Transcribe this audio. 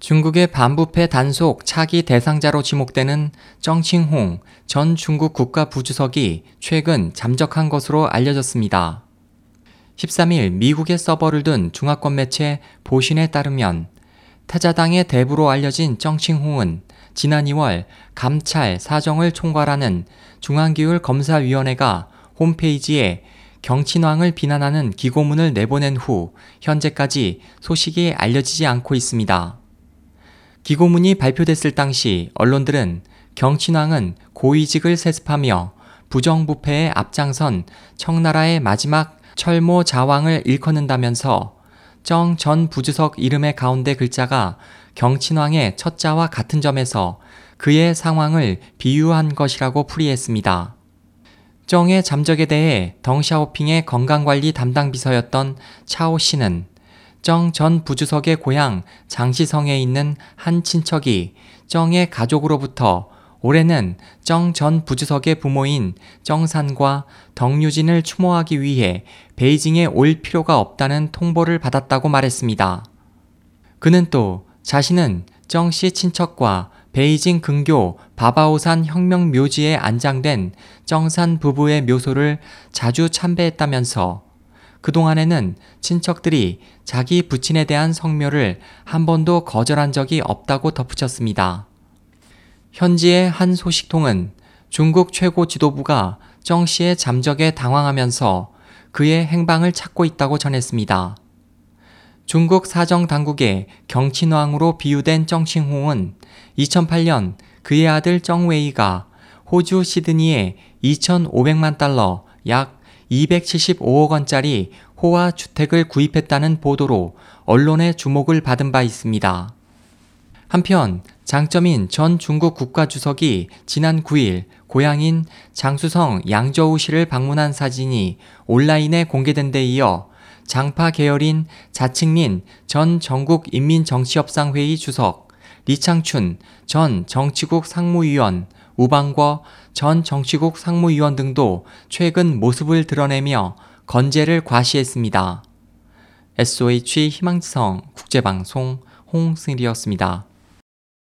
중국의 반부패 단속 차기 대상자로 지목되는 정칭홍 전 중국 국가부주석이 최근 잠적한 것으로 알려졌습니다. 13일 미국의 서버를 둔 중화권 매체 보신에 따르면 타자당의 대부로 알려진 정칭홍은 지난 2월 감찰 사정을 총괄하는 중앙기율 검사위원회가 홈페이지에 경친왕을 비난하는 기고문을 내보낸 후 현재까지 소식이 알려지지 않고 있습니다. 기고문이 발표됐을 당시 언론들은 경친왕은 고위직을 세습하며 부정부패에 앞장선 청나라의 마지막 철모 자왕을 일컫는다면서 정 전 부주석 이름의 가운데 글자가 경친왕의 첫 자와 같은 점에서 그의 상황을 비유한 것이라고 풀이했습니다. 정의 잠적에 대해 덩샤오핑의 건강관리 담당 비서였던 차오 씨는 정 전 부주석의 고향 장시성에 있는 한 친척이 정의 가족으로부터 올해는 정 전 부주석의 부모인 정산과 덩유진을 추모하기 위해 베이징에 올 필요가 없다는 통보를 받았다고 말했습니다. 그는 또 자신은 정 씨 친척과 베이징 근교 바바오산 혁명 묘지에 안장된 정산 부부의 묘소를 자주 참배했다면서 그동안에는 친척들이 자기 부친에 대한 성묘를 한 번도 거절한 적이 없다고 덧붙였습니다. 현지의 한 소식통은 중국 최고 지도부가 정 씨의 잠적에 당황하면서 그의 행방을 찾고 있다고 전했습니다. 중국 사정 당국의 경친왕으로 비유된 정칭홍은 2008년 그의 아들 정웨이가 호주 시드니에 2,500만 달러 약 275억 원짜리 호화 주택을 구입했다는 보도로 언론의 주목을 받은 바 있습니다. 한편 장점인 전 중국 국가주석이 지난 9일 고향인 장수성 양저우시를 방문한 사진이 온라인에 공개된 데 이어 장파 계열인 자칭린 전 전국인민정치협상회의 주석, 리창춘 전 정치국 상무위원, 우방궈 전 정치국 상무위원 등도 최근 모습을 드러내며 건재를 과시했습니다. SOH 희망지성 국제방송 홍승일이었습니다.